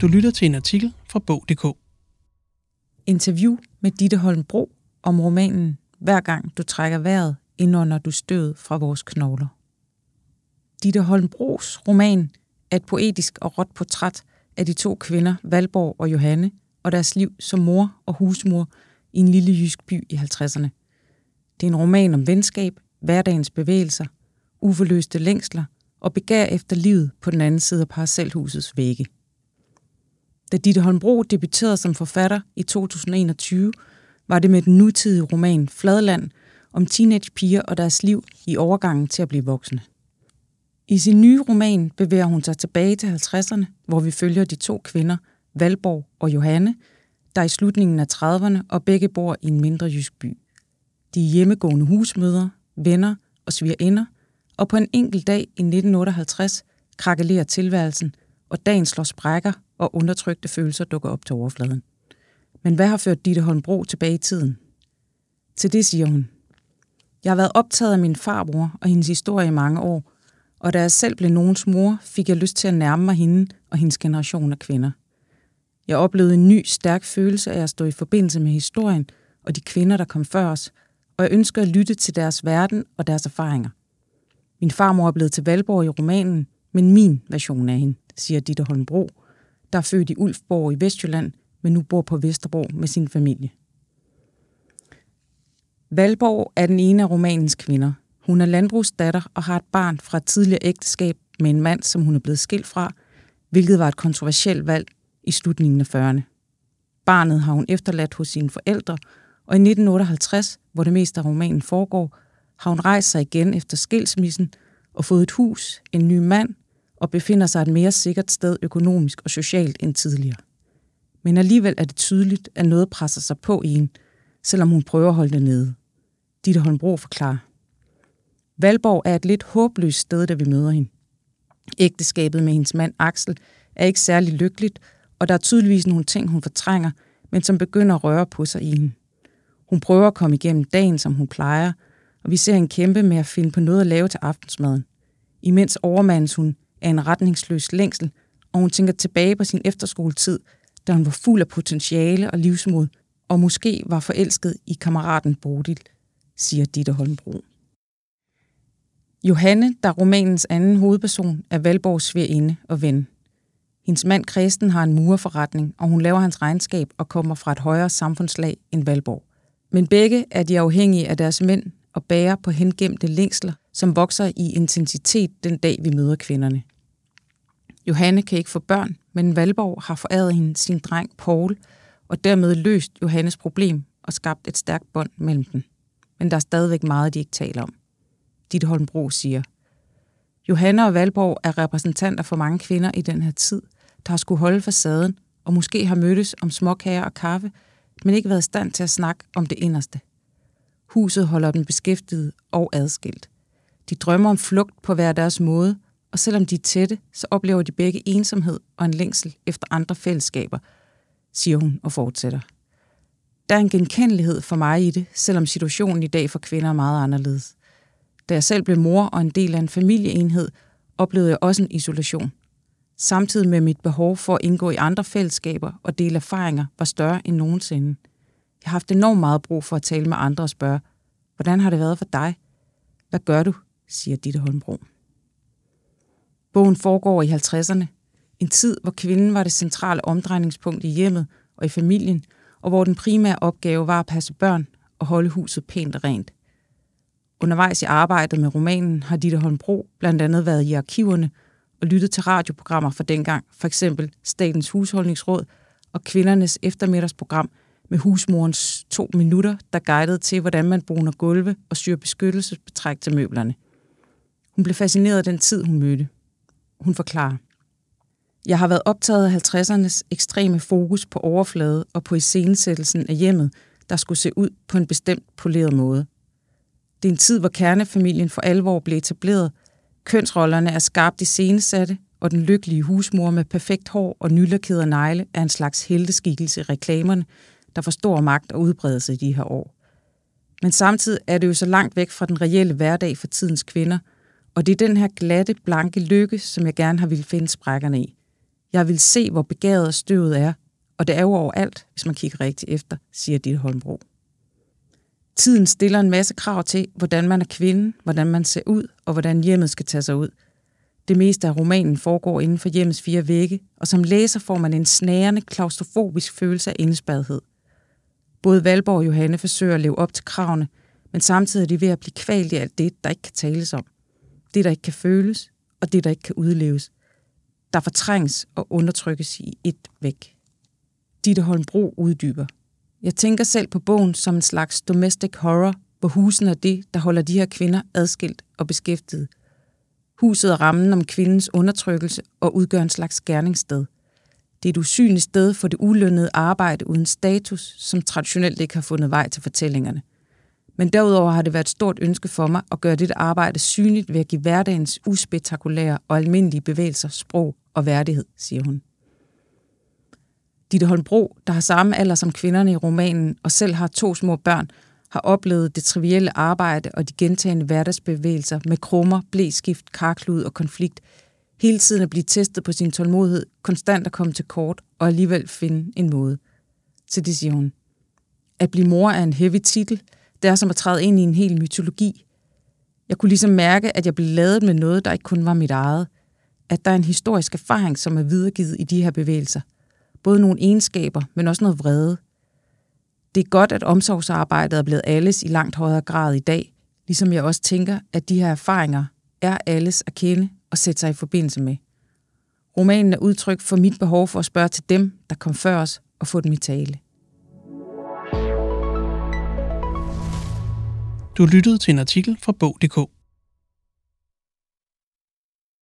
Du lytter til en artikel fra Bog.dk. Interview med Ditte Holmbro om romanen Hver gang du trækker vejret, indånder du stød fra vores knogler. Ditte Holmbros roman er et poetisk og råt portræt af de to kvinder, Valborg og Johanne, og deres liv som mor og husmor i en lille jysk by i 50'erne. Det er en roman om venskab, hverdagens bevægelser, uforløste længsler og begær efter livet på den anden side af parcelhusets vægge. Da Ditte Holmbro debuterede som forfatter i 2021, var det med den nutidige roman Fladland om teenagepiger og deres liv i overgangen til at blive voksne. I sin nye roman bevæger hun sig tilbage til 50'erne, hvor vi følger de to kvinder, Valborg og Johanne, der i slutningen af 30'erne og begge bor i en mindre jysk by. De er hjemmegående husmødre, venner og svigerinder, og på en enkelt dag i 1958 krakelerer tilværelsen, og dagen slår sprækker, og undertrykte følelser dukker op til overfladen. Men hvad har ført Ditte Holmbro tilbage i tiden? Til det siger hun, Jeg har været optaget af min farmor og hendes historie i mange år, og da jeg selv blev nogens mor, fik jeg lyst til at nærme mig hende og hendes generation af kvinder. Jeg oplevede en ny, stærk følelse af at stå i forbindelse med historien og de kvinder, der kom før os, og jeg ønsker at lytte til deres verden og deres erfaringer. Min farmor er blevet til Valborg i romanen, men min version af hende, siger Ditte Holmbro, der er født i Ulfborg i Vestjylland, men nu bor på Vesterbro med sin familie. Valborg er den ene af romanens kvinder. Hun er landbrugsdatter og har et barn fra et tidligere ægteskab med en mand, som hun er blevet skilt fra, hvilket var et kontroversielt valg i slutningen af 40'erne. Barnet har hun efterladt hos sine forældre, og i 1958, hvor det meste af romanen foregår, har hun rejst sig igen efter skilsmissen og fået et hus, en ny mand og befinder sig et mere sikkert sted økonomisk og socialt end tidligere. Men alligevel er det tydeligt, at noget presser sig på i en, selvom hun prøver at holde det nede. Ditte Holmbro forklarer. Valborg er et lidt håbløst sted, da vi møder hende. Ægteskabet med hendes mand Axel er ikke særlig lykkeligt, og der er tydeligvis nogle ting, hun fortrænger, men som begynder at røre på sig i hende. Hun prøver at komme igennem dagen, som hun plejer, og vi ser hende kæmpe med at finde på noget at lave til aftensmaden. Imens overmandes hun af en retningsløs længsel, og hun tænker tilbage på sin efterskoletid, da hun var fuld af potentiale og livsmod, og måske var forelsket i kammeraten Bodil, siger Ditte Holmbro. Johanne, der er romanens anden hovedperson, er Valborgs svigerinde og ven. Hendes mand Kristen har en murerforretning, og hun laver hans regnskab og kommer fra et højere samfundslag end Valborg. Men begge er de afhængige af deres mænd og bærer på hengemte længsler, som vokser i intensitet den dag, vi møder kvinderne. Johanne kan ikke få børn, men Valborg har foræret hende sin dreng Paul, og dermed løst Johannes problem og skabt et stærkt bånd mellem dem. Men der er stadigvæk meget, de ikke taler om. Ditte Holmbro siger, Johanne og Valborg er repræsentanter for mange kvinder i den her tid, der har skulle holde facaden og måske har mødtes om småkager og kaffe, men ikke været i stand til at snakke om det inderste. Huset holder dem beskæftiget og adskilt. De drømmer om flugt på hver deres måde, og selvom de er tætte, så oplever de begge ensomhed og en længsel efter andre fællesskaber, siger hun og fortsætter. Der er en genkendelighed for mig i det, selvom situationen i dag for kvinder er meget anderledes. Da jeg selv blev mor og en del af en familieenhed, oplevede jeg også en isolation. Samtidig med mit behov for at indgå i andre fællesskaber og dele erfaringer var større end nogensinde. Jeg har haft enormt meget brug for at tale med andre og spørge, hvordan har det været for dig? Hvad gør du? Siger Ditte Holmbro. Bogen foregår i 50'erne, en tid, hvor kvinden var det centrale omdrejningspunkt i hjemmet og i familien, og hvor den primære opgave var at passe børn og holde huset pænt og rent. Undervejs i arbejdet med romanen har Ditte Holmbro blandt andet været i arkiverne og lyttet til radioprogrammer fra dengang, for eksempel Statens Husholdningsråd og Kvindernes eftermiddagsprogram med husmorens to minutter, der guidede til, hvordan man bruner gulve og syr beskyttelsesbetræk til møblerne. Hun blev fascineret af den tid, hun mødte. Hun forklarer. Jeg har været optaget af 50'ernes ekstreme fokus på overflade og på iscenesættelsen af hjemmet, der skulle se ud på en bestemt poleret måde. Det er en tid, hvor kernefamilien for alvor blev etableret, kønsrollerne er skarpt iscenesatte, og den lykkelige husmor med perfekt hår og nylakerede negle er en slags helteskikkelse i reklamerne, der får stor magt og udbredelse i de her år. Men samtidig er det jo så langt væk fra den reelle hverdag for tidens kvinder, og det er den her glatte, blanke lykke, som jeg gerne har ville finde sprækkerne i. Jeg vil se, hvor begavet støvet er, og det er jo overalt, hvis man kigger rigtigt efter, siger Ditte Holmbro. Tiden stiller en masse krav til, hvordan man er kvinde, hvordan man ser ud, og hvordan hjemmet skal tage sig ud. Det meste af romanen foregår inden for hjemmets fire vægge, og som læser får man en snærende, klaustrofobisk følelse af indespærrethed. Både Valborg og Johanne forsøger at leve op til kravene, men samtidig er de ved at blive kvalt i alt det, der ikke kan tales om. Det, der ikke kan føles, og det, der ikke kan udleves. Der fortrænges og undertrykkes i et væk. Ditte Holmbro uddyber. Jeg tænker selv på bogen som en slags domestic horror, hvor husen er det, der holder de her kvinder adskilt og beskæftiget. Huset er rammen om kvindens undertrykkelse og udgør en slags gerningssted. Det er et usynligt sted for det ulønnede arbejde uden status, som traditionelt ikke har fundet vej til fortællingerne. Men derudover har det været et stort ønske for mig at gøre dette arbejde synligt ved at give hverdagens uspektakulære og almindelige bevægelser sprog og værdighed, siger hun. Ditte Holmbro, der har samme alder som kvinderne i romanen og selv har to små børn, har oplevet det trivielle arbejde og de gentagende hverdagsbevægelser med krummer, blæskift, karklud og konflikt, hele tiden at blive testet på sin tålmodighed, konstant at komme til kort og alligevel finde en måde. Til det siger hun. At blive mor er en heavy titel. Det er som at træde ind i en hel mytologi. Jeg kunne ligesom mærke, at jeg blev lavet med noget, der ikke kun var mit eget. At der er en historisk erfaring, som er videregivet i de her bevægelser – Både nogle egenskaber, men også noget vrede. Det er godt, at omsorgsarbejdet er blevet alles i langt højere grad i dag, ligesom jeg også tænker, at de her erfaringer er alles at kende og sætte sig i forbindelse med. Romanen er udtryk for mit behov for at spørge til dem, der kom før os, og få dem i tale. Du lyttede til en artikel fra Bog.dk.